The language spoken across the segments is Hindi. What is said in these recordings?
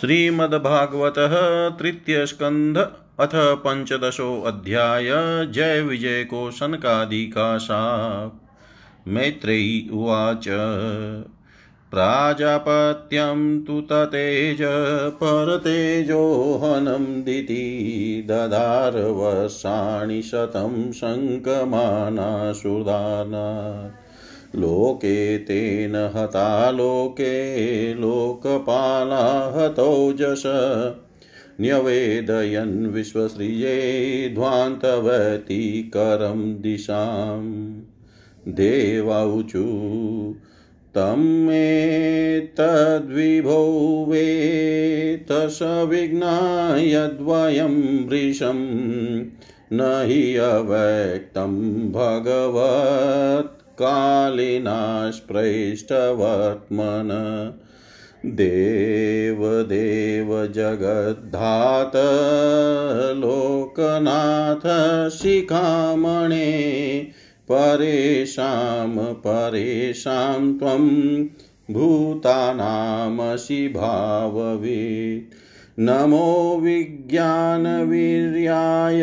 श्रीमद्भागवत तृतीय स्कंध अथ पंचदशो अध्याय। जय विजय को सनकादि का मैत्रेयी उवाच। प्राजापत्यं तु ततेज परतेजोहनं दिति वर्षाणि शतं शङ्कमानाशुदाना लोके तेन हता, लोके लोकपाला हतौजस न्यवेदयन् विश्वश्रिये ध्वान्तवती करं दिशां देवौचु तं मे तद्विभौ वेतसविघ्नायद्वयं वृषं न हि अव्यक्तं भगवत् कालिनास्पृष्टवर्त्मन देवदेव जगद्धात लोकनाथ शिखामणे परेषां परेषां त्वं भूतानामसि भाववित् नमो विज्ञानवीर्याय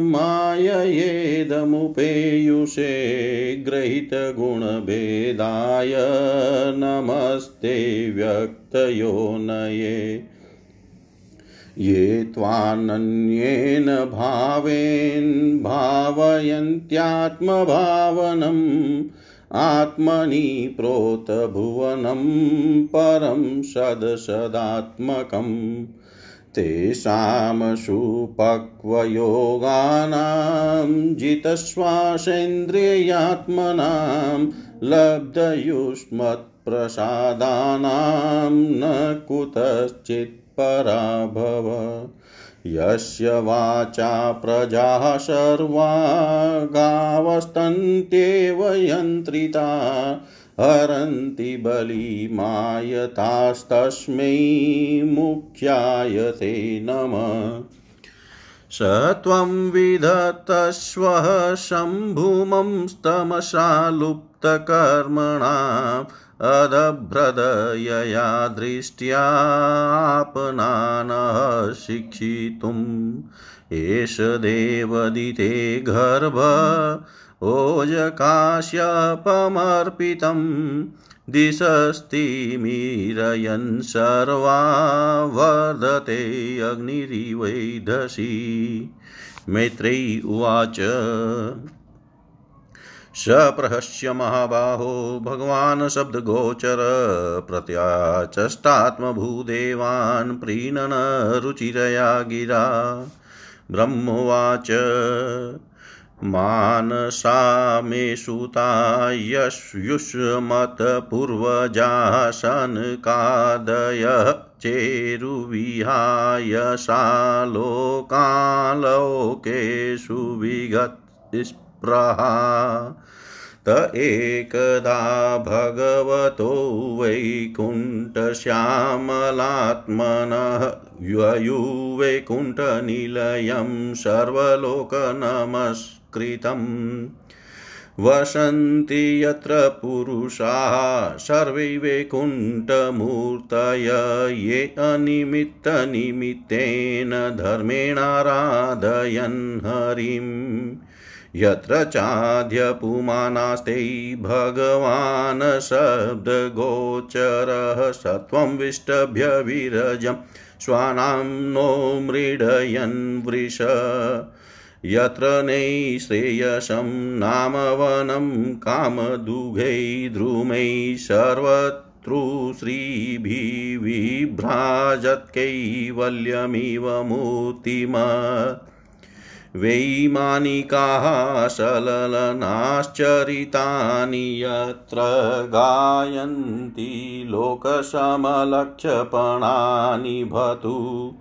माययेदमुपेयुषे ग्रहितगुणभेदाय नमस्ते व्यक्तयोनये ये त्वानन्येन भावेन भावयन्त्यात्मभावनम् आत्मनि प्रोतभुवनं परं सदसदात्मकम्। तेषां सुपक्वयोगानां जितश्वासेन्द्रियात्मनां लब्धयुष्मत्प्रसादानां न कुतश्चित् पराभव यस्य वाचा प्रजाः सर्वा गावस्तन्त्येव यन्त्रिता, हरन्ति बलिमायतास्तस्मै मुख्याय ते नमः। स त्वं विधत्तस्वः शम्भुमं स्तमशालुप्तकर्मणाम् अदभ्रदयया दृष्ट्यापनानः शिक्षितुम्। एष देवदिते गर्भ। ओजकाश्यपमर्पितं दिशस्तिमीरयन् सर्वा वर्धते अग्निरिवैधसि मैत्रेयी उवाच। सप्रहस्य महाबाहो भगवान् शब्दगोचर प्रत्याचष्टात्मभूदेवान् प्रीणन रुचिरया गिरा। ब्रह्मोवाच मानसा मे सुता यस्युष्मत्पूर्वजा शनकादयः चेरुविहाय सा लोकालोकेषु विगतस्पृहा। त एकदा भगवतो वैकुण्ठश्यामलात्मनः वयुवैकुण्ठनिलयं सर्वलोकनमस् कृतं वसन्ति यत्र पुरुषाः सर्वे वैकुण्ठमूर्तय ये अनिमित्तनिमित्तेन धर्मेणाराधयन् हरिम्। यत्र चाद्यपुमानास्ते भगवान् शब्दगोचरः सत्वं विष्टभ्य विरजं स्वानां नो मृडयन् वृष। यत्र नैश्रेयसं नाम वनं कामदुघै द्रुमै सर्वतृश्रीभिविभ्राजत्कैवल्यमिव मूर्तिमत्। वैमानिकाः सललनाश्चरितानि यत्र गायन्ति लोकसमलक्ष्यपणानि भतु।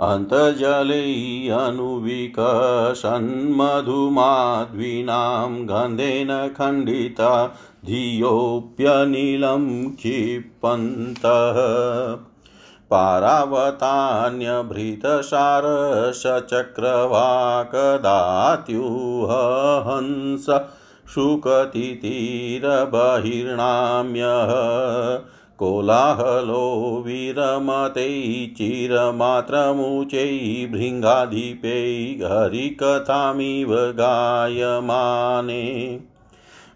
अन्तजलै अनुविकसन्मधुमाध्वीनां गन्धेन खण्डिता धियोऽप्यनिलं क्षिपन्तः। पारावतान्यभृतसारसचक्रवाकदात्युहंस शुकतिथिरबहिर्णाम्यः कोलाहलो विरमते चिरमात्रमुचै भृङ्गाधिपै हरिकथामिव गायमाने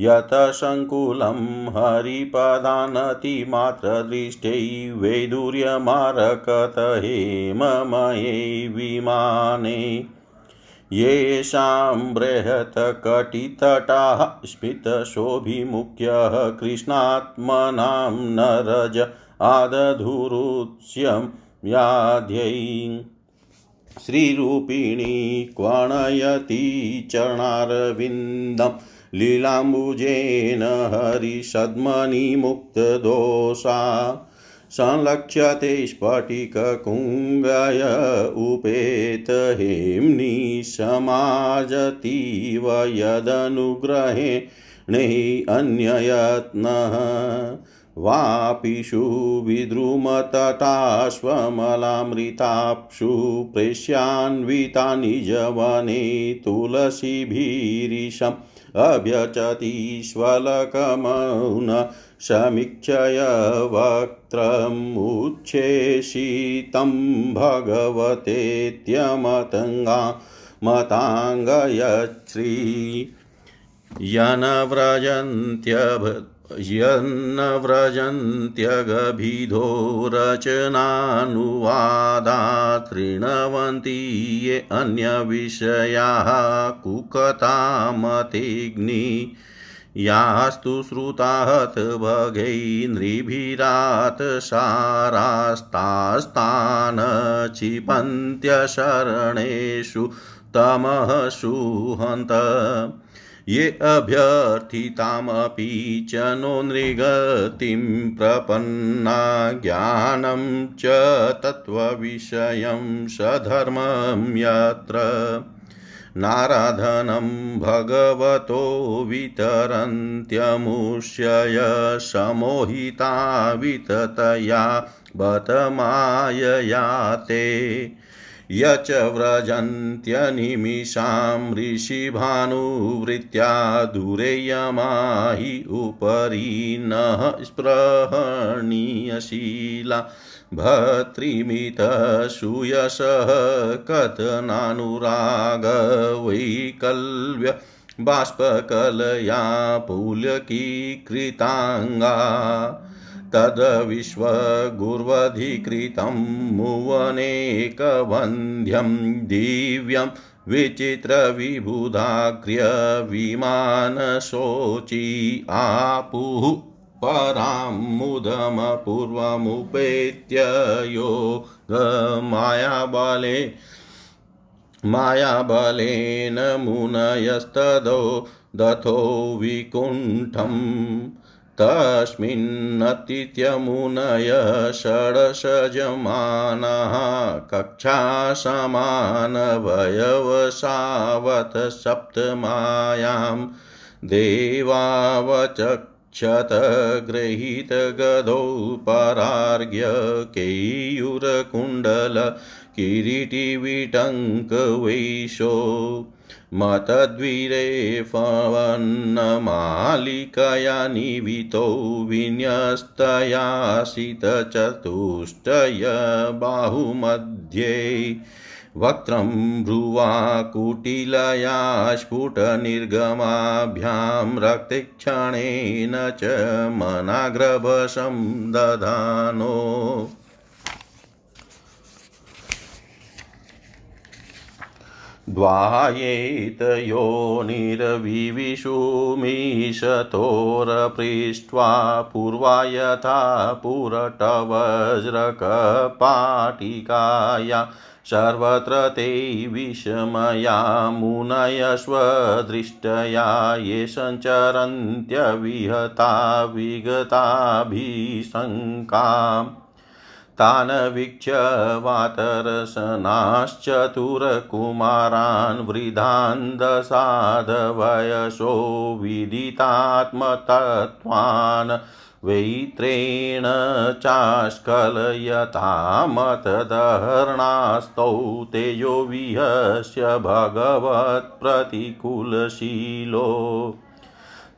यत सङ्कुलं हरिपदानतिमात्रदृष्टै वैदुर्यमारकत हेममये विमाने। येषां बृहत्कटितटाः स्मितशोभिमुख्यः कृष्णात्मनां नरज आदधुरुत्स्यं व्याध्यै। श्रीरूपिणी क्वणयति चरणारविन्दम् लीलाम्बुजेन हरिषद्मनिमुक्तदोषा संलक्ष्यते स्फटिककुङ्गय उपेतहेम्नि समाजतीव यदनुग्रहेणे अन्ययत्नः वापिषु विद्रुमतटाश्वमलामृताप्सु प्रेष्यान्विता निजवने तुलसीभिरीशम् अभ्यचतीश्वलकमौन समीक्षय वक्त्रमुच्छेषितं भगवतेत्यमतङ्गा मताङ्गयश्री यनव्रजन्त्यभ यन्न व्रजन्त्यगभिधो रचनानुवादा तृणवन्ति ये अन्यविषयाः कुकतामतिग्नि यास्तु श्रुताहत भगैर्नृभिरात् सारास्तास्तान् क्षिपन्त्यशरणेषु तमः सुहन्त ये अभ्यर्थितामपि च नो नृगतिं प्रपन्ना ज्ञानं च तत्त्वविषयं सधर्मं यत्र नाराधनं भगवतो वितरन्त्यमुष्यय समोहिता विततया बत मायया ते यच व्रजन्त्यनिमिषां ऋषिभानुवृत्त्या दुरेयमाहि उपरि नः स्पृहणीयशीला भर्तृमितसूयशः कथनानुरागवैकल्व्य बाष्पकलया पुलकीकृताङ्गा तद्विश्वगुर्वधिकृतं मुवनेकवन्ध्यं दिव्यं विचित्रविबुधाग्र्यविमानशोची आपुः परां मुदमपूर्वमुपेत्य योगमायाबले मायाबलेन मुनयस्तदो दथो विकुण्ठम् तस्मिन्नतीत्यमुनय षडशजमानः कक्षासमानवयवसावत सप्तमायां देवावचक्षत गृहीतगदौ परार्घ्य केयूरकुण्डल किरीटिविटङ्कवैशो मतद्वीरे फवन्नमालिकया निवितो विन्यस्तयासितचतुष्टय बाहुमध्ये वक्त्रं भ्रुवाकुटिलया स्फुटनिर्गमाभ्यां रक्तक्षणेन च मनाग्रभसं दधानो द्वायेत योनिर्विविशुमीशतोरपृष्ट्वा पूर्वा यथा पुरटवज्रकपाटिकाया। सर्वत्र ते विषमया मुनयस्वदृष्टया ये सञ्चरन्त्यविहता विगताभिशङ्काम् तान् वीक्ष्य वातरसनाश्चतुरकुमारान् वृद्धान् दशादवयसो विदितात्मतत्त्वान् वैत्रेण चास्कलयतामतदहरणास्तौ तेजो विहस्य भगवत्प्रतिकूलशीलो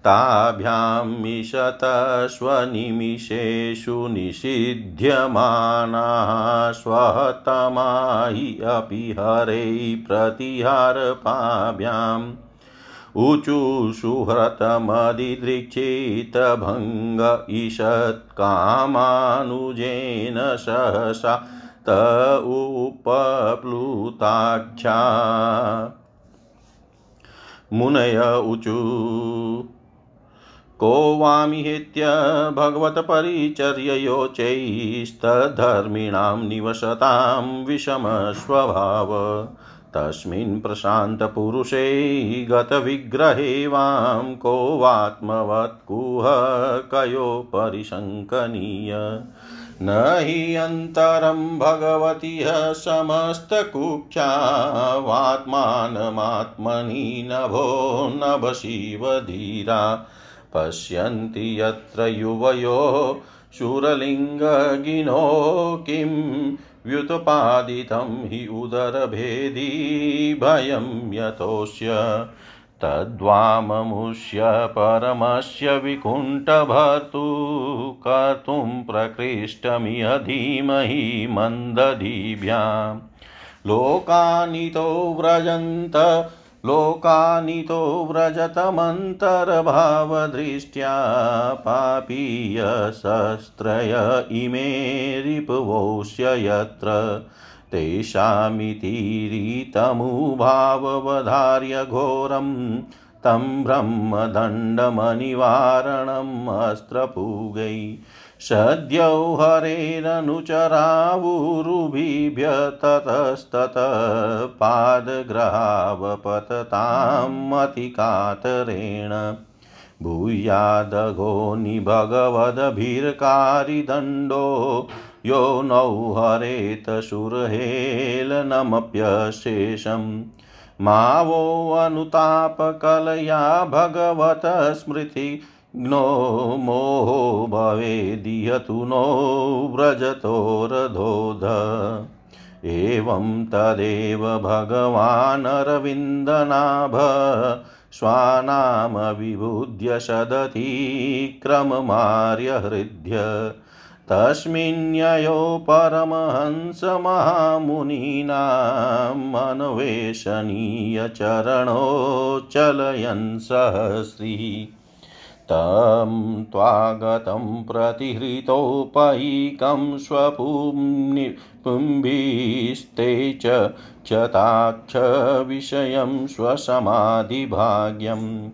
ताभ्यां मिशतस्वनिमिषेषु निषिध्यमानाः स्वतमा हि अपि हरे प्रतिहारपाभ्याम्। ऊचुषुहृतमदिदृक्षितभङ्ग ईषत्कामानुजेन सहसा त उपप्लुताख्या मुनय ऊचु को वामिहेत्य भगवत्परिचर्ययोचैस्तद्धर्मिणां निवसतां विषमस्वभाव। तस्मिन् प्रशान्तपुरुषे गतविग्रहे वां को वात्मवत्कुह कयो परिशङ्कनीय न हि अन्तरं भगवति समस्तकुख्यावात्मानमात्मनि नभो नभशिवधीरा पश्यन्ति यत्र युवयो शूरलिङ्गगिनो किं व्युत्पादितं हि उदरभेदी भयं यतोऽस्य तद्वाममुष्य परमस्य विकुण्ठभर्तु कर्तुं प्रकृष्टमिह धीमहि मन्दधीभ्यां। लोकानितो व्रजन्त लोकानितो व्रजतमन्तर्भावदृष्ट्या पापीयशस्त्रय इमे रिपवोष्य यत्र तेषामितीरितमुभाववधार्य घोरं तं ब्रह्मदण्डमनिवारणम् अस्त्रपूगै सद्यो हरेरनुचरावुरुभिभ्य ततस्तत पादग्रहावपततामतिकातरेण भूयादघो निभगवद्भिर्कारिदण्डो यो नौ हरेत सुरहेलनमप्यशेषम् मावोऽनुतापकलया भगवत स्मृति ज्ञो मोहो भवेदियतु नो व्रजतोरधोध एवं तदेव भगवानरविन्दनाभ स्वानामविबुध्य सदति क्रममार्यहृद्य तस्मिन्ययो परमहंसमहामुनीनामन्वेषणीयचरणोच्चलयन् सहस्री। तं त्वागतं प्रतिहृतोपैकं स्वपुंभिस्ते च क्षताक्षविषयं स्वसमाधिभाग्यम्।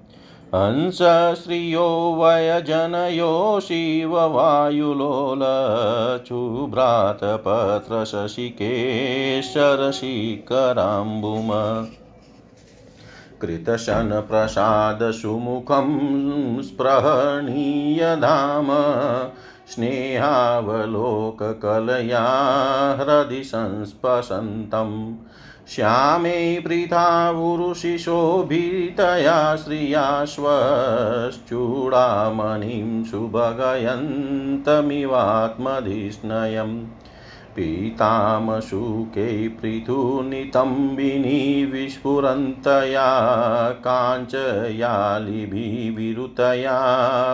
हंसश्रियो वयजनयो शिववायुलोलचुभ्रातपत्रशशिकेशरशिखराम्बुम कृतशनप्रसादसुमुखं स्पृहणीयधाम स्नेहावलोककलया हृदि संस्पशन्तम् श्यामे पृथावुरुषिशोभितया श्रियाश्वश्चूडामणिं सुभगयन्तमिवात्मधिष्णयम् पीतामशुके पृथुनितम्बिनी विस्फुरन्तया काञ्चयालिभिविरुतया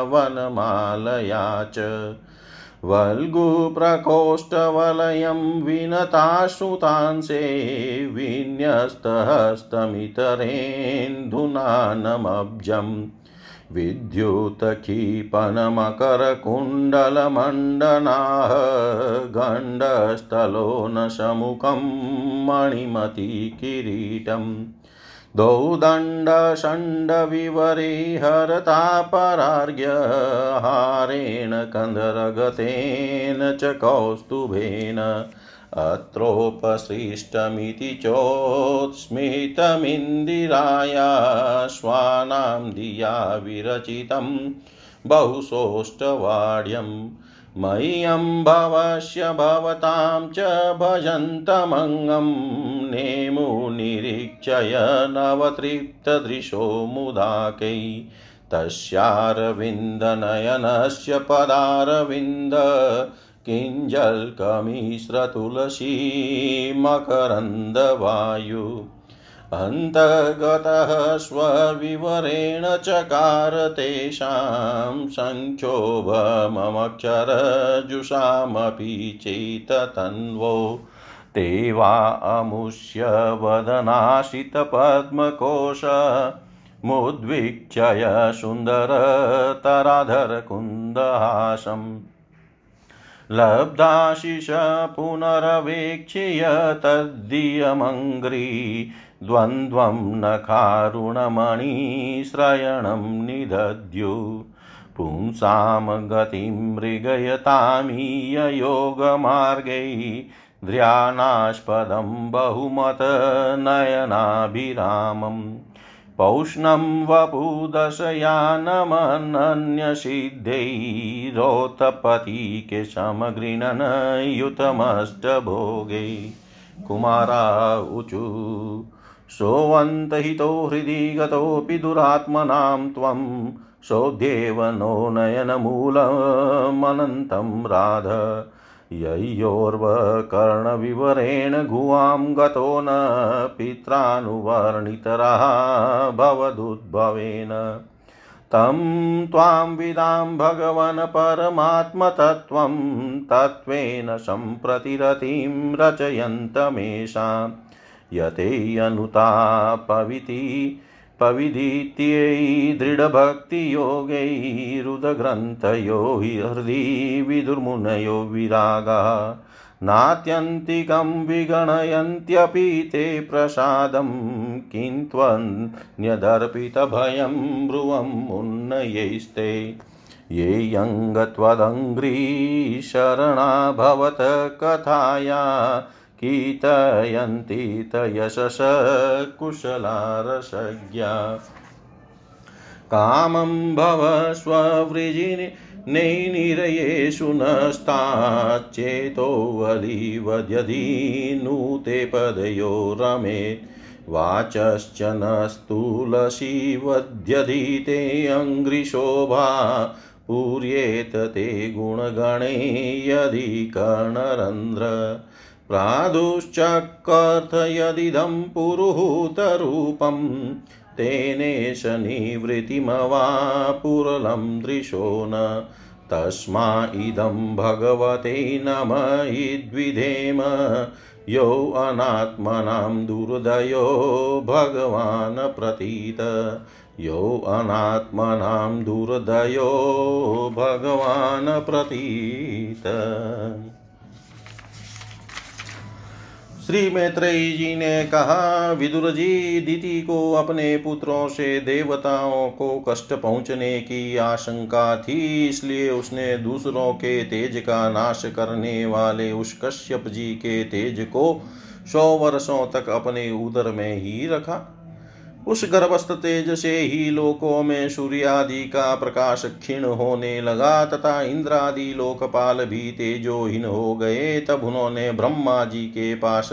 वनमालया च वल्गुप्रकोष्ठवलयं विनताश्रुतांसे विन्यस्तहस्तमितरेन्दुनानमब्जम् विद्युत्क्षिपणमकरकुण्डलमण्डनाः गण्डस्थलोनसमुखं मणिमतिकिरीटम् द्वौ दण्डषण्डविवरे हरतापरार्घ्य हारेण कन्धरगतेन च कौस्तुभेन अत्रोपसृष्टमिति चोत्स्मितमिन्दिराया स्वानां धिया विरचितं बहुसोष्ठवाड्यम् मह्यं भवस्य भवतां च भजन्तमङ्गं नेमुनिरीक्षय नवतृप्तदृशो मुदाकै। तस्यारविन्दनयनस्य पदारविन्द किञ्जल्कमिश्रतुलसी मकरन्दवायु। अन्तर्गतः स्वविवरेण चकार तेषां सङ्क्षोभमक्षरजुषामपि चेततन्वो। ते वा अमुष्य वदनाशितपद्मकोश मुद्वीक्षय सुन्दरतराधरकुन्दहासम् लब्धाशिष पुनरवेक्ष्य तद्दीयमङ्घ्री द्वन्द्वं न कारुणमणिश्रयणं निदद्यु। पुंसां गतिं मृगयतामीययोगमार्गै ध्यानास्पदं बहुमतनयनाभिरामम्। पौष्णं वपुदशयानमनन्यसिद्धैरोतपतिके समगृणन युतमष्टभोगे कुमारा ऊचु सोऽन्तहितो हृदि गतोऽपि दुरात्मनां त्वं सोऽध्येव नो नयनमूलमनन्तं राध। ययोर्वकर्णविवरेण गुहां गतो न पित्रानुवर्णितरः भवदुद्भवेन तं त्वां विदां भगवन् परमात्मतत्त्वं, तत्त्वेन सम्प्रतिरतिं रचयन्तमेषाम् यते पविदित्यै दृढभक्तियोगैरुदग्रन्थयो हि हृदि विदुर्मुनयो विरागा। नात्यन्तिकं विगणयन्त्यपि ते प्रसादं किन्त्वन्यदर्पितभयं ब्रुवम् उन्नयैस्ते ये यङ्गत्वदङ्घ्रीशरणा भवत कथाया कीर्तयन्ति तयशस कुशलारसज्ञा कामं भव स्ववृजिनि नैनिरयेषु नस्ताच्चेतोवलिवद्यधीनुते पदयो रमेत् वाचश्च न स्थूलशिवद्यधीते अङ्घ्रिशोभा पूर्येत ते गुणगणे यदि कर्णरन्ध्र। प्रादुश्चकर्थयदिदं पुरुहूतरूपं तेनेश निवृत्तिमवापुरलं दृशो न, तस्मा इदं भगवते नम इद्विधेम, यो अनात्मनां दुर्दयो भगवान् प्रतीत, यो अनात्मनां दुर्दयो भगवान् प्रतीत। श्री मैत्रेयी जी ने कहा विदुर जी दिति को अपने पुत्रों से, देवताओं को कष्ट पहुँचने की आशंका थी, इसलिए उसने दूसरों के तेज का नाश करने वाले उस कश्यप जी के तेज को सौ वर्षों तक अपने उदर में ही रखा। उस गर्भस्थ तेज से ही लोकों में सूर्यादि का प्रकाश क्षीण होने लगा तथा इंद्रादि लोकपाल भी तेजोहीन हो गए। तब उन्होंने ब्रह्मा जी के पास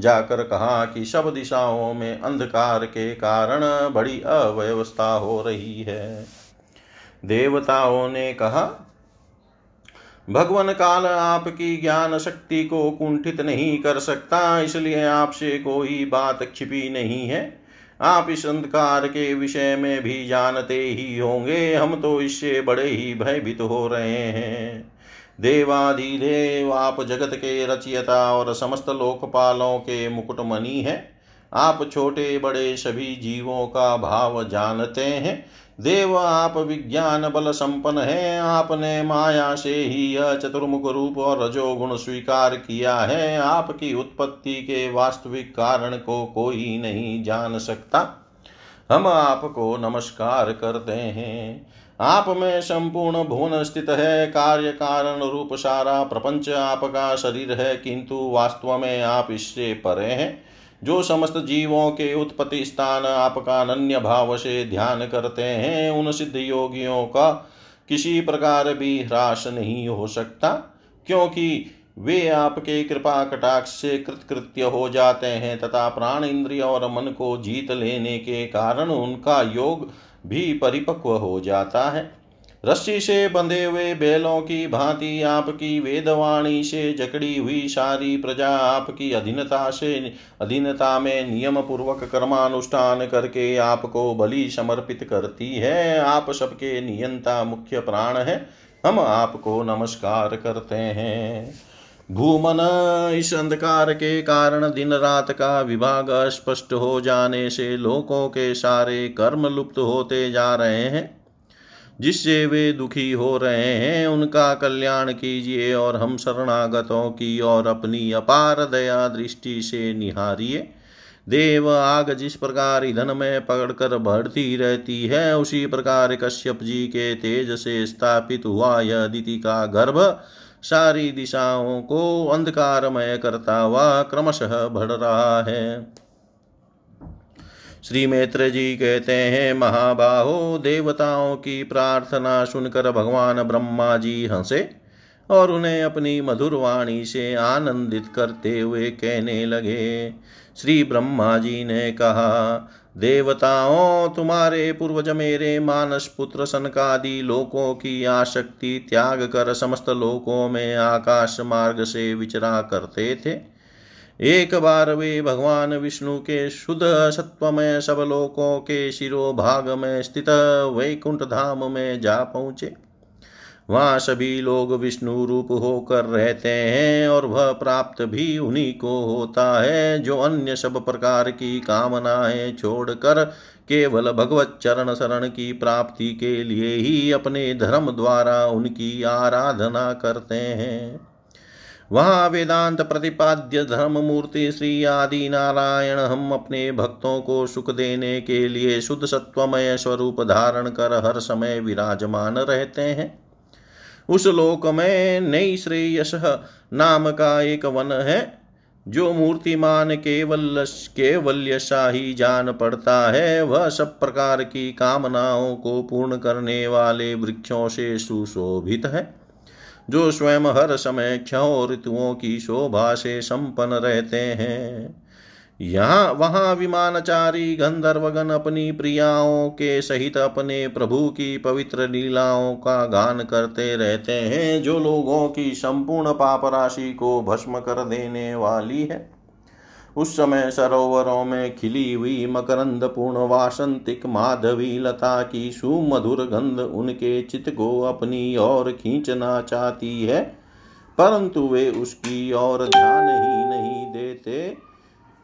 जाकर कहा कि सब दिशाओं में अंधकार के कारण बड़ी अव्यवस्था हो रही है। देवताओं ने कहा, भगवान काल आपकी ज्ञान शक्ति को कुंठित नहीं कर सकता, इसलिए आपसे कोई बात छिपी नहीं है। आप इस अंधकार के विषय में भी जानते ही होंगे, हम तो इससे बड़े ही भयभीत हो रहे हैं। देवाधिदेव आप जगत के रचयिता और समस्त लोकपालों के मुकुटमणि हैं। आप छोटे बड़े सभी जीवों का भाव जानते हैं। देव आप विज्ञान बल संपन्न है। आपने माया से ही यह चतुर्मुख रूप और रजोगुण स्वीकार किया है। आपकी उत्पत्ति के वास्तविक कारण को कोई नहीं जान सकता। हम आपको नमस्कार करते हैं। आप में संपूर्ण भुवन स्थित है। कार्य कारण रूप सारा प्रपंच आपका शरीर है। किंतु वास्तव में आप इससे परे हैं। जो समस्त जीवों के उत्पत्ति स्थान आपका अनन्य भाव से ध्यान करते हैं, उन सिद्ध योगियों का किसी प्रकार भी ह्रास नहीं हो सकता, क्योंकि वे आपके कृपा कटाक्ष से कृतकृत्य हो जाते हैं तथा प्राण इंद्रिय और मन को जीत लेने के कारण उनका योग भी परिपक्व हो जाता है। रस्सी से बंधे हुए बैलों की भांति आपकी वेदवाणी से जकड़ी हुई सारी प्रजा आपकी अधीनता से, अधीनता में नियम पूर्वक कर्मानुष्ठान करके आपको बलि समर्पित करती है। आप सबके नियंता मुख्य प्राण है। हम आपको नमस्कार करते हैं। भूमन, इस अंधकार के कारण दिन रात का विभाग स्पष्ट हो जाने से लोगों के सारे कर्म लुप्त होते जा रहे हैं। जिससे वे दुखी हो रहे हैं, उनका कल्याण कीजिए और हम शरणागतों की और अपनी अपार दया दृष्टि से निहारिए। देव आग जिस प्रकार ईंधन में पकड़कर बढ़ती रहती है, उसी प्रकार कश्यप जी के तेज से स्थापित हुआ यह दिति का गर्भ सारी दिशाओं को अंधकारमय करता हुआ क्रमशः बढ़ रहा है। श्री मैत्र जी कहते हैं, महाबाहो, देवताओं की प्रार्थना सुनकर भगवान ब्रह्मा जी हंसे और उन्हें अपनी मधुर वाणी से आनंदित करते हुए कहने लगे। श्री ब्रह्मा जी ने कहा, देवताओं, तुम्हारे पूर्वज मेरे मानस पुत्र सनकादि लोकों की आसक्ति त्याग कर समस्त लोकों में आकाश मार्ग से विचरा करते थे। एक बार वे भगवान विष्णु के शुद्ध सत्व में सब लोकों के शिरो भाग में स्थित वैकुंठ धाम में जा पहुँचे। वहाँ सभी लोग विष्णु रूप होकर रहते हैं और वह प्राप्त भी उन्हीं को होता है जो अन्य सब प्रकार की कामनाएँ छोड़कर केवल भगवत चरण शरण की प्राप्ति के लिए ही अपने धर्म द्वारा उनकी आराधना करते हैं। वहाँ वेदांत प्रतिपाद्य धर्म मूर्ति श्री आदि नारायण हम अपने भक्तों को सुख देने के लिए शुद्ध सत्वमय स्वरूप धारण कर हर समय विराजमान रहते हैं। उस लोक में नई श्रेयस नाम का एक वन है, जो मूर्तिमान केवल केवल्य शाही जान पड़ता है। वह सब प्रकार की कामनाओं को पूर्ण करने वाले वृक्षों से सुशोभित है। जो स्वयं हर समय क्षो ऋतुओं की शोभा से संपन्न रहते हैं। यहाँ वहाँ विमानचारी गंधर्वगन अपनी प्रियाओं के सहित अपने प्रभु की पवित्र लीलाओं का गान करते रहते हैं, जो लोगों की संपूर्ण पाप राशि को भस्म कर देने वाली है। उस समय सरोवरों में खिली हुई मकरंद पूर्ण वासंतिक माधवी लता की सुमधुर गंध उनके चित्त को अपनी ओर खींचना चाहती है, परंतु वे उसकी ओर ध्यान ही नहीं देते।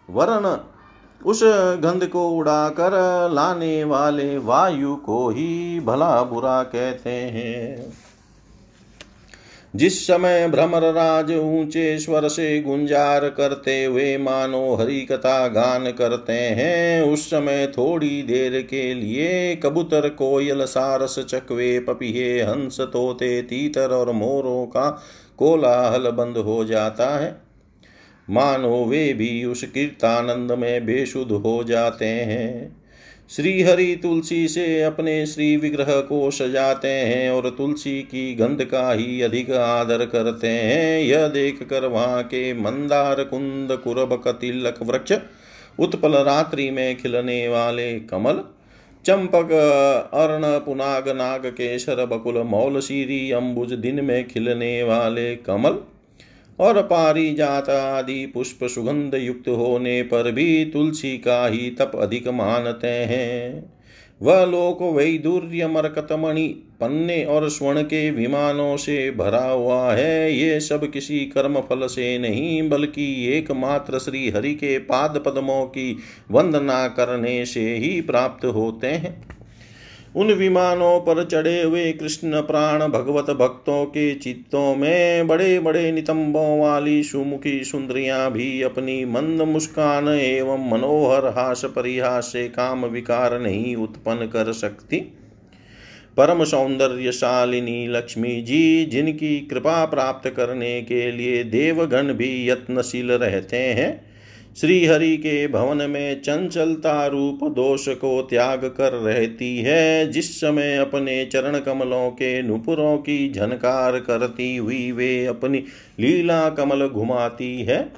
वरण उस गंध को उड़ाकर लाने वाले वायु को ही भला बुरा कहते हैं। जिस समय भ्रमर राज ऊँचे स्वर से गुंजार करते हुए मानो हरि कथा गान करते हैं, उस समय थोड़ी देर के लिए कबूतर, कोयल, सारस, चकवे, पपिहे, हंस, तोते, तीतर और मोरों का कोलाहल बंद हो जाता है। मानो वे भी उस कीर्तानंद में बेशुद्ध हो जाते हैं। श्री हरि तुलसी से अपने श्री विग्रह को सजाते हैं और तुलसी की गंध का ही अधिक आदर करते हैं। यह देख कर वहाँ के मंदार कुंद, कुरब, कतिलक वृक्ष, उत्पल रात्रि में खिलने वाले कमल, चंपक, अर्ण, पुनाग नाग केशर बकुल मौल सीरी अम्बुज दिन में खिलने वाले कमल और पारिजात आदि पुष्प सुगंध युक्त होने पर भी तुलसी का ही तप अधिक मानते हैं। वह लोक वैदुर्य मरकतमणि, पन्ने और स्वर्ण के विमानों से भरा हुआ है। ये सब किसी कर्म फल से नहीं, बल्कि एकमात्र श्री हरि के पाद पद्मों की वंदना करने से ही प्राप्त होते हैं। उन विमानों पर चढ़े हुए कृष्ण प्राण भगवत भक्तों के चित्तों में बड़े बड़े नितंबों वाली सुमुखी सुंदरियाँ भी अपनी मंद मुस्कान एवं मनोहर हास परिहास से काम विकार नहीं उत्पन्न कर सकती। परम सौंदर्यशालिनी लक्ष्मी जी, जिनकी कृपा प्राप्त करने के लिए देवगण भी यत्नशील रहते हैं श्री हरि के भवन में चंचलता रूप दोष को त्याग कर रहती है, जिस समय अपने चरण कमलों के नुपुरों की झनकार करती हुई वे अपनी लीला कमल घुमाती है।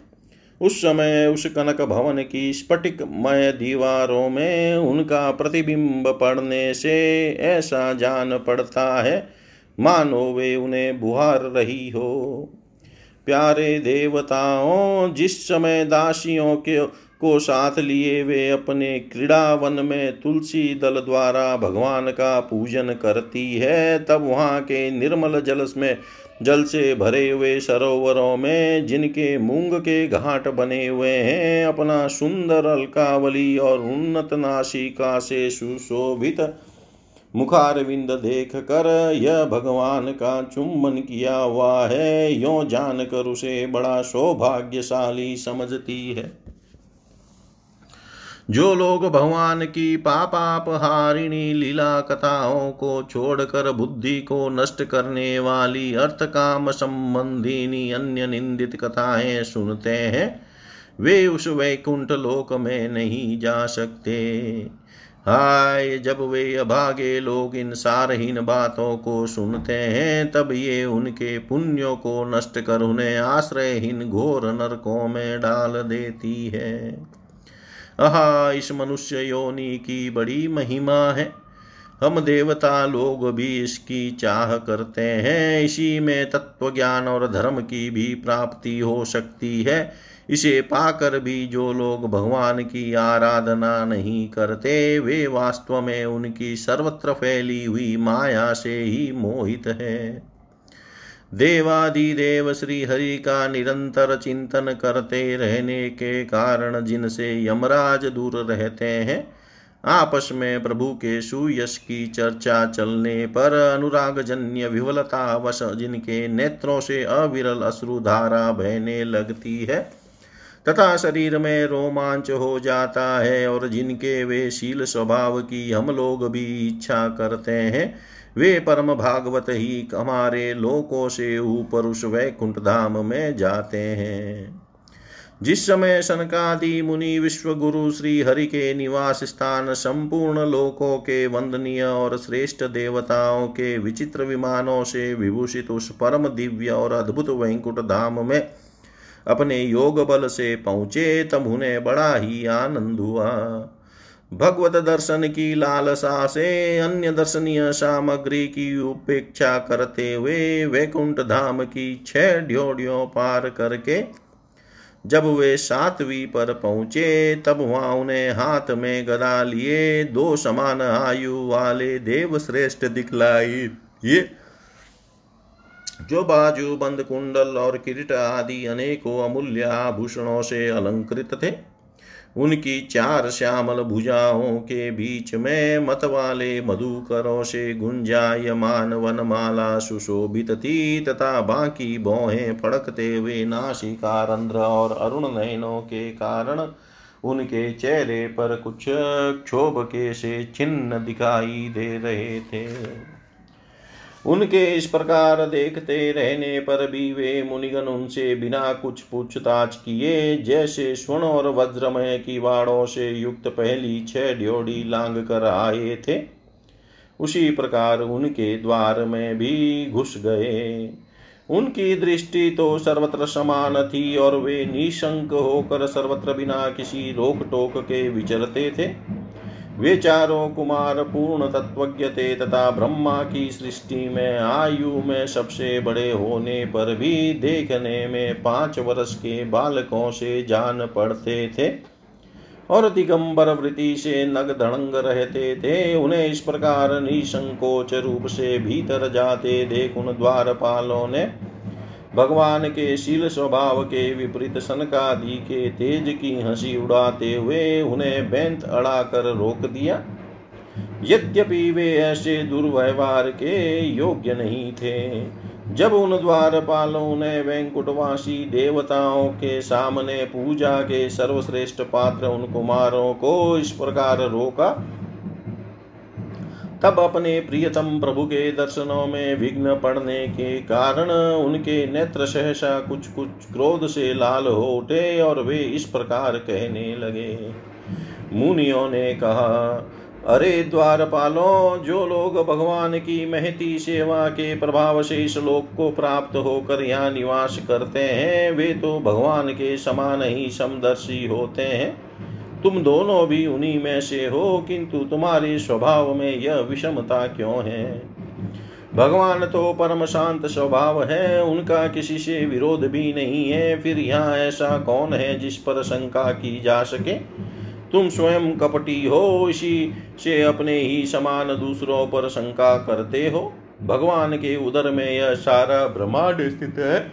उस समय उस कनक भवन की स्फटिकमय दीवारों में उनका प्रतिबिंब पड़ने से ऐसा जान पड़ता है, मानो वे उन्हें बुहार रही हो। प्यारे देवताओं, जिस समय दासियों के को साथ लिए वे अपने क्रीड़ा वन में तुलसी दल द्वारा भगवान का पूजन करती है, तब वहाँ के निर्मल जल में, जल से भरे हुए सरोवरों में, जिनके मूंग के घाट बने हुए हैं, अपना सुंदर अलकावली और उन्नत नाशिका से सुशोभित मुखारविंद देख कर यह भगवान का चुम्बन किया हुआ है। यो जानकर उसे बड़ा सौभाग्यशाली समझती है। जो लोग भगवान की पापापहारिणी लीला कथाओं को छोड़कर बुद्धि को नष्ट करने वाली अर्थ काम संबंधिनी अन्य निंदित कथाएँ सुनते हैं, वे उस वैकुंठ लोक में नहीं जा सकते। हाय, जब वे अभागे लोग इन सारहीन बातों को सुनते हैं, तब ये उनके पुण्यों को नष्ट कर उन्हें आश्रयहीन घोर नरकों में डाल देती है। आहा, इस मनुष्य योनि की बड़ी महिमा है। हम देवता लोग भी इसकी चाह करते हैं। इसी में तत्व ज्ञान और धर्म की भी प्राप्ति हो सकती है। इसे पाकर भी जो लोग भगवान की आराधना नहीं करते, वे वास्तव में उनकी सर्वत्र फैली हुई माया से ही मोहित है। देवादिदेव श्री हरि का निरंतर चिंतन करते रहने के कारण जिनसे यमराज दूर रहते हैं, आपस में प्रभु के सुयश की चर्चा चलने पर अनुराग जन्य विवलता वश जिनके नेत्रों से अविरल अश्रुधारा बहने लगती है। तथा शरीर में रोमांच हो जाता है और जिनके वे शील स्वभाव की हम लोग भी इच्छा करते हैं, वे परम भागवत ही हमारे लोकों से ऊपर उस वैकुंठ धाम में जाते हैं। जिस समय सनकादि मुनि विश्व गुरु श्री हरि के निवास स्थान संपूर्ण लोकों के वंदनीय और श्रेष्ठ देवताओं के विचित्र विमानों से विभूषित उस परम दिव्य और अद्भुत वैकुंठ धाम में अपने योग बल से पहुँचे, तब उन्हें बड़ा ही आनंद हुआ। भगवत दर्शन की लालसा से अन्य दर्शनीय सामग्री की उपेक्षा करते हुए वैकुंठ धाम की छह ड्योड़ियों पार करके, जब वे सातवीं पर पहुँचे, तब वहाँ उन्हें हाथ में गदा लिए दो समान आयु वाले देव श्रेष्ठ दिखलाई ये जो बाजू बंद कुंडल और किरीट आदि अनेकों अमूल्य आभूषणों से अलंकृत थे। उनकी चार श्यामल भुजाओं के बीच में मत वाले मधुकरों से गुंजायमान वनमाला सुशोभित थी तथा बाकी बौहें फड़कते हुए नासिका रंध्र और अरुण नयनों के कारण उनके चेहरे पर कुछ क्षोभ के से चिन्ह दिखाई दे रहे थे। उनके इस प्रकार देखते रहने पर भी वे मुनिगण उनसे बिना कुछ पूछताछ किए, जैसे स्वर्ण और वज्रमय की वाड़ों से युक्त पहली छह ड्योड़ी लांग कर आए थे, उसी प्रकार उनके द्वार में भी घुस गए। उनकी दृष्टि तो सर्वत्र समान थी और वे निशंक होकर सर्वत्र बिना किसी रोक टोक के विचरते थे। वे चारों कुमार पूर्ण तत्वज्ञ थे तथा ब्रह्मा की सृष्टि में, आयु में सबसे बड़े होने पर भी देखने में पाँच वर्ष के बालकों से जान पड़ते थे और दिगंबर वृत्ति से नग धड़ंग रहते थे। उन्हें इस प्रकार निसंकोच रूप से भीतर जाते देख उन द्वारपालों ने भगवान के शील स्वभाव के विपरीत सनकादि के तेज की हँसी उड़ाते हुए उन्हें बैंत अड़ा कर रोक दिया। यद्यपि वे ऐसे दुर्व्यवहार के योग्य नहीं थे। जब उन द्वारपालों ने वैंकुटवासी देवताओं के सामने पूजा के सर्वश्रेष्ठ पात्र उन कुमारों को इस प्रकार रोका तब अपने प्रियतम प्रभु के दर्शनों में विघ्न पड़ने के कारण उनके नेत्र सहसा कुछ कुछ क्रोध से लाल हो उठे और वे इस प्रकार कहने लगे। मुनियों ने कहा, अरे द्वारपालों, जो लोग भगवान की महती सेवा के प्रभाव से इस लोक को प्राप्त होकर यहाँ निवास करते हैं, वे तो भगवान के समान ही समदर्शी होते हैं। तुम दोनों भी उन्हीं में से हो, किंतु तुम्हारे स्वभाव में यह विषमता क्यों है? भगवान तो परम शांत स्वभाव है, उनका किसी से विरोध भी नहीं है। फिर यहाँ ऐसा कौन है जिस पर शंका की जा सके? तुम स्वयं कपटी हो, इसी से अपने ही समान दूसरों पर शंका करते हो। भगवान के उदर में यह सारा ब्रह्मांड स्थित है।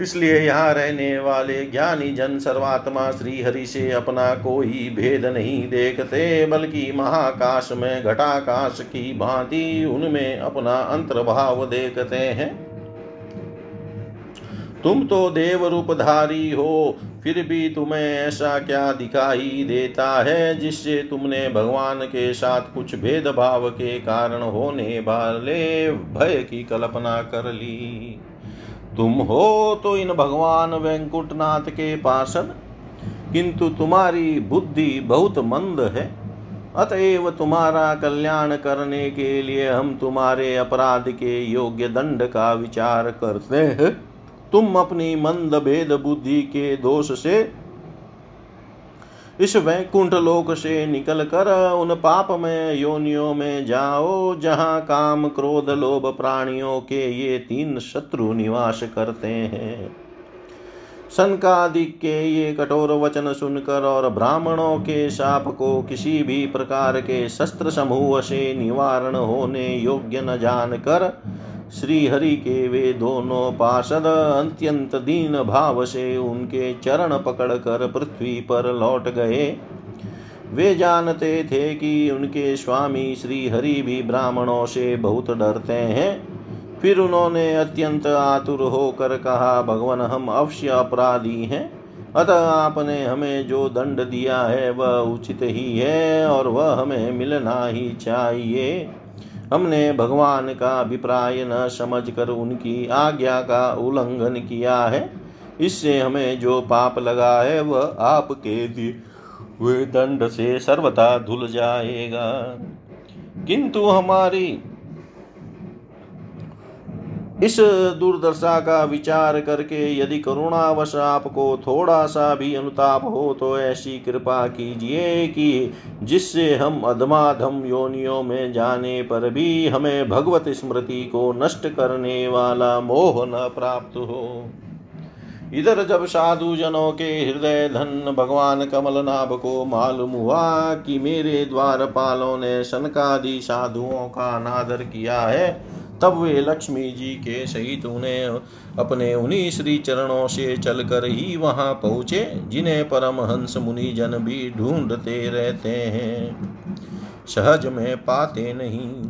इसलिए यहाँ रहने वाले ज्ञानी जन सर्वात्मा श्री हरि से अपना कोई भेद नहीं देखते, बल्कि महाकाश में, घटाकाश की भांति उनमें अपना अंतर्भाव देखते हैं। तुम तो देव रूपधारी हो, फिर भी तुम्हें ऐसा क्या दिखाई देता है, जिससे तुमने भगवान के साथ कुछ भेदभाव के कारण होने वाले भय की कल्पना कर ली? तुम हो तो इन भगवान वेंकुटनाथ के पार्षद। किंतु तुम्हारी बुद्धि बहुत मंद है। अतएव तुम्हारा कल्याण करने के लिए हम तुम्हारे अपराध के योग्य दंड का विचार करते हैं। तुम अपनी मंद भेद बुद्धि के दोष से इस वैकुंठ लोक से निकल कर उन पाप में, योनियों में जाओ, जहाँ काम, क्रोध, लोभ, प्राणियों के ये तीन शत्रु निवास करते हैं। सनकादिक के ये कठोर वचन सुनकर और ब्राह्मणों के शाप को किसी भी प्रकार के शस्त्र समूह से निवारण होने योग्य न जानकर श्री हरि के वे दोनों पार्षद अत्यंत दीन भाव से उनके चरण पकड़कर पृथ्वी पर लौट गए। वे जानते थे कि उनके स्वामी श्री हरि भी ब्राह्मणों से बहुत डरते हैं। फिर उन्होंने अत्यंत आतुर होकर कहा, भगवान, हम अवश्य अपराधी हैं। अतः आपने हमें जो दंड दिया है, वह उचित ही है और वह हमें मिलना ही चाहिए। हमने भगवान का अभिप्राय न समझकर उनकी आज्ञा का उल्लंघन किया है। इससे हमें जो पाप लगा है, वह आपके दिए हुए दंड से सर्वथा धुल जाएगा। किंतु हमारी इस दुर्दशा का विचार करके यदि करुणावश आपको थोड़ा सा भी अनुताप हो तो ऐसी कृपा कीजिए कि जिससे हम अधमाधम योनियों में जाने पर भी हमें भगवत स्मृति को नष्ट करने वाला मोह न प्राप्त हो। इधर जब साधु जनों के हृदय धन भगवान कमल नाभ को मालूम हुआ कि मेरे द्वारपालों ने सनकादि साधुओं का अनादर किया है तब वे लक्ष्मी जी के सहित उन्हें अपने उन्हीं श्री चरणों से चलकर ही वहाँ पहुँचे, जिन्हें परम हंस मुनि जन भी ढूंढते रहते हैं। सहज में पाते नहीं।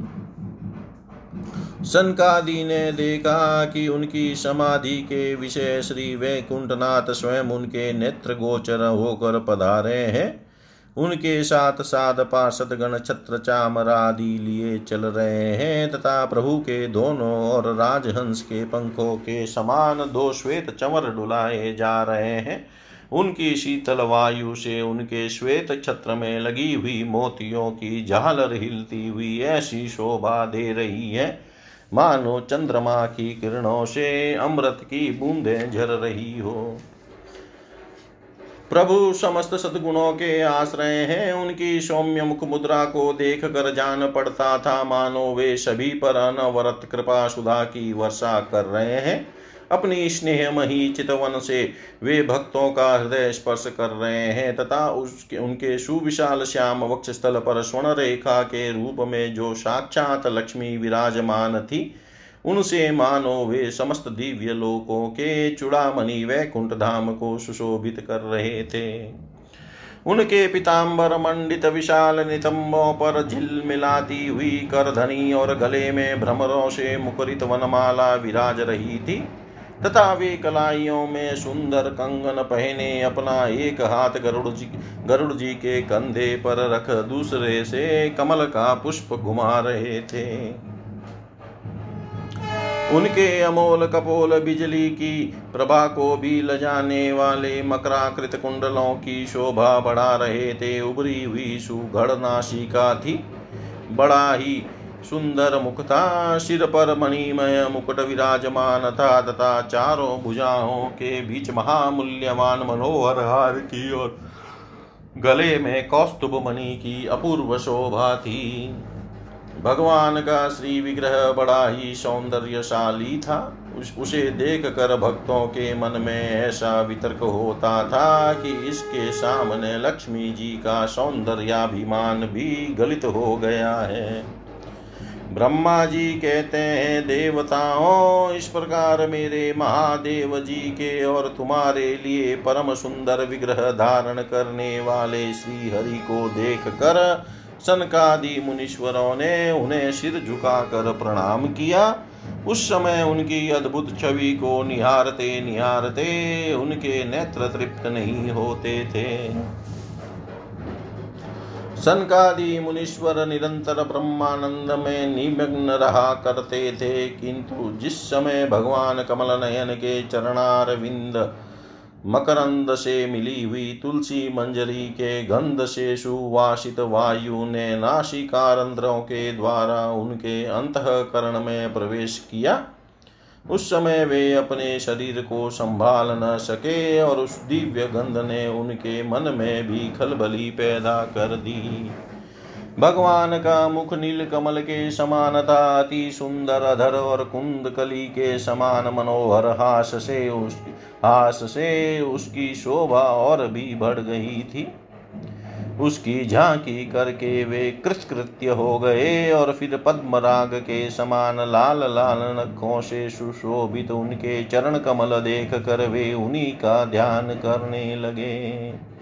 सनकादि ने देखा कि उनकी समाधि के विषय श्री वैकुंठनाथ स्वयं उनके नेत्र गोचर होकर पधारे हैं। उनके साथ साथ पार्षद गण छत्र चामर आदि लिए चल रहे हैं तथा प्रभु के दोनों और राजहंस के पंखों के समान दो श्वेत चमर डुलाए जा रहे हैं। उनकी शीतल वायु से उनके श्वेत छत्र में लगी हुई मोतियों की झालर हिलती हुई ऐसी शोभा दे रही है। मानो चंद्रमा की किरणों से अमृत की बूंदें झर रही हो। प्रभु समस्त सदगुणों के आश्रय हैं। उनकी सौम्य मुख मुद्रा को देख कर जान पड़ता था। मानो वे सभी पर अनवरत कृपा सुधा की वर्षा कर रहे हैं। अपनी स्नेहमही चितवन से वे भक्तों का हृदय स्पर्श कर रहे हैं तथा उसके, उनके सुविशाल श्याम वक्ष स्थल पर स्वर्ण रेखा के रूप में जो साक्षात लक्ष्मी विराजमान थी उनसे मानो वे समस्त दिव्य लोकों के चुड़ामणि वैकुंठ धाम को सुशोभित कर रहे थे। उनके पिताम्बर मंडित विशाल नितंबों पर झिल मिलाती हुई करधनी और गले में भ्रमरों से मुखरित वनमाला विराज रही थी, तथा वे कलाइयों में सुंदर कंगन पहने अपना एक हाथ गरुड़ जी गरुड़ जी के कंधे पर रख दूसरे से कमल का पुष्प घुमा रहे थे। उनके अमोल कपोल बिजली की प्रभा को भी लजाने वाले मकराकृत कुंडलों की शोभा बढ़ा रहे थे। उभरी हुई सुघड़ नाशिका थी। बड़ा ही सुंदर मुख था। सिर पर मणिमय मुकुट विराजमान था तथा चारों भुजाओं के बीच महामूल्यवान मनोहर हार की और गले में कौस्तुभ मणि की अपूर्व शोभा थी। भगवान का श्री विग्रह बड़ा ही सौंदर्यशाली था। उस, उसे देख कर भक्तों के मन में ऐसा वितर्क होता था कि इसके सामने लक्ष्मी जी का सौंदर्याभिमान भी गलित हो गया है। ब्रह्मा जी कहते हैं, देवताओं, इस प्रकार मेरे महादेव जी के और तुम्हारे लिए परम सुंदर विग्रह धारण करने वाले श्री हरि को देख कर सनकादि मुनीश्वरों ने उन्हें सिर झुकाकर प्रणाम किया। उस समय उनकी अद्भुत छवि को निहारते निहारते उनके नेत्र तृप्त नहीं होते थे। सनकादि मुनीश्वर निरंतर ब्रह्मानंद में निमग्न रहा करते थे, किंतु जिस समय भगवान कमल नयन के चरणार विंद मकरंद से मिली हुई तुलसी मंजरी के गंध से सुवासित वायु ने नाशिकारंध्रों के द्वारा उनके अंतकरण में प्रवेश किया। उस समय वे अपने शरीर को संभाल न सके और उस दिव्य गंध ने उनके मन में भी खलबली पैदा कर दी। भगवान का मुख नील कमल के समान था, अति सुंदर, अधर और कुंद कली के समान मनोहर हास से उस, हास से उसकी शोभा और भी बढ़ गई थी। उसकी झांकी करके वे कृतकृत्य हो गए और फिर पद्मराग के समान लाल लाल नखों से सुशोभित उनके चरण कमल देख कर वे उन्हीं का ध्यान करने लगे।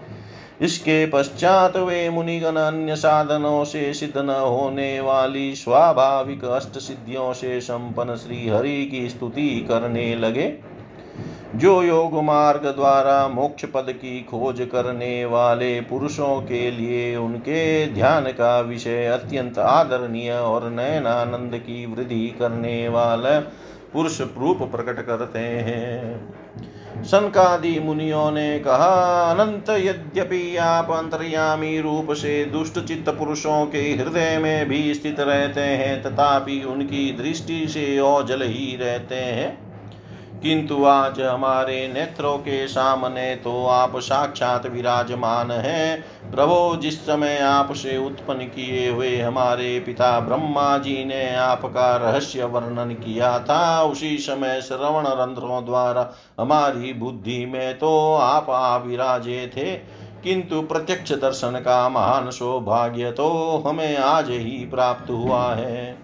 इसके पश्चात वे मुनिगण अन्य साधनों से सिद्ध न होने वाली स्वाभाविक अष्ट सिद्धियों से संपन्न श्री हरि की स्तुति करने लगे। जो योग मार्ग द्वारा मोक्ष पद की खोज करने वाले पुरुषों के लिए उनके ध्यान का विषय अत्यंत आदरणीय और नयनानंद की वृद्धि करने वाला पुरुष रूप प्रकट करते हैं। सनकादि मुनियों ने कहा, अनंत यद्यपि आप अंतर्यामी रूप से दुष्ट चित्त पुरुषों के हृदय में भी स्थित रहते हैं, तथापि उनकी दृष्टि से ओझल ही रहते हैं। किंतु आज हमारे नेत्रों के सामने तो आप साक्षात विराजमान हैं। प्रभो, जिस समय आपसे उत्पन्न किए हुए हमारे पिता ब्रह्मा जी ने आपका रहस्य वर्णन किया था, उसी समय श्रवण रंध्रों द्वारा हमारी बुद्धि में तो आप आविराजे थे। किंतु प्रत्यक्ष दर्शन का महान सौभाग्य तो हमें आज ही प्राप्त हुआ है।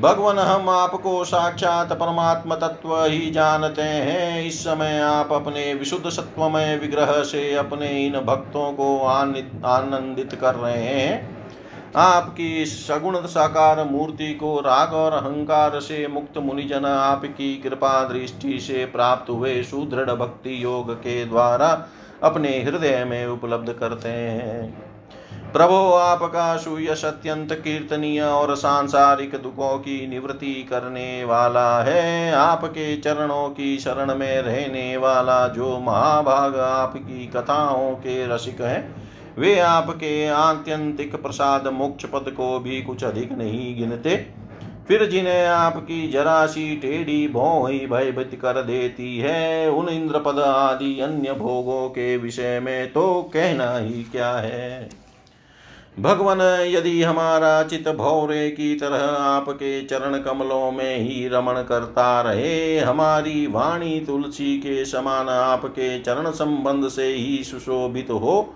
भगवान हम आपको साक्षात परमात्म तत्व ही जानते हैं। इस समय आप अपने विशुद्ध सत्वमय विग्रह से अपने इन भक्तों को आनंदित कर रहे हैं। आपकी सगुण साकार मूर्ति को राग और अहंकार से मुक्त मुनिजन आपकी कृपा दृष्टि से प्राप्त हुए सुदृढ़ भक्ति योग के द्वारा अपने हृदय में उपलब्ध करते हैं। प्रभो आपका सुयश अत्यंत कीर्तनीय और सांसारिक दुखों की निवृत्ति करने वाला है। आपके चरणों की शरण में रहने वाला जो महाभाग आपकी कथाओं के रसिक हैं, वे आपके आत्यंतिक प्रसाद मोक्ष पद को भी कुछ अधिक नहीं गिनते। फिर जिन्हें आपकी जरा सी टेढ़ी भोई भयभीत कर देती है, उन इंद्र पद आदि अन्य भोगों के विषय में तो कहना ही क्या है। भगवान, यदि हमारा चित भौरे की तरह आपके चरण कमलों में ही रमण करता रहे, हमारी वाणी तुलसी के समान आपके चरण संबंध से ही सुशोभित हो,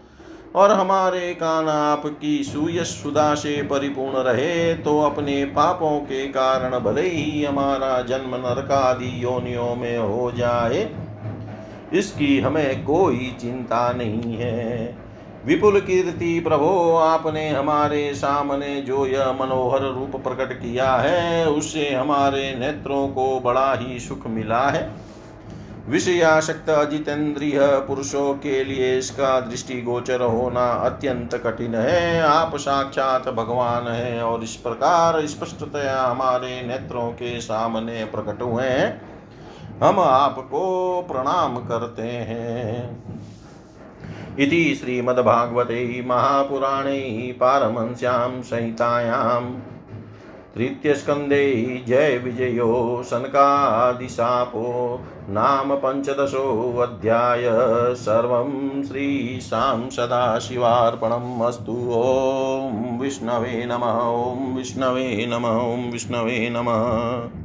और हमारे कान आपकी सुयश सुधा से परिपूर्ण रहे तो अपने पापों के कारण भले ही हमारा जन्म नरकादि योनियों में हो जाए, इसकी हमें कोई चिंता नहीं है। विपुल कीर्ति प्रभो, आपने हमारे सामने जो यह मनोहर रूप प्रकट किया है, उससे हमारे नेत्रों को बड़ा ही सुख मिला है। विषयाशक्त अजितेंद्रिय पुरुषों के लिए इसका दृष्टि गोचर होना अत्यंत कठिन है। आप साक्षात भगवान है और इस प्रकार स्पष्टतया हमारे नेत्रों के सामने प्रकट हुए हैं। हम आपको प्रणाम करते हैं। इति श्रीमद्भागवते महापुराणे पारमंस्यां संहितायां तृतीयस्कन्धे जय विजयो सनकादिशापो नाम पञ्चदशोऽध्याय सर्वं श्रीशां सदाशिवार्पणम् अस्तु। ॐ विष्णवे नमः, ॐ विष्णवे नमः, ॐ विष्णवे नमः।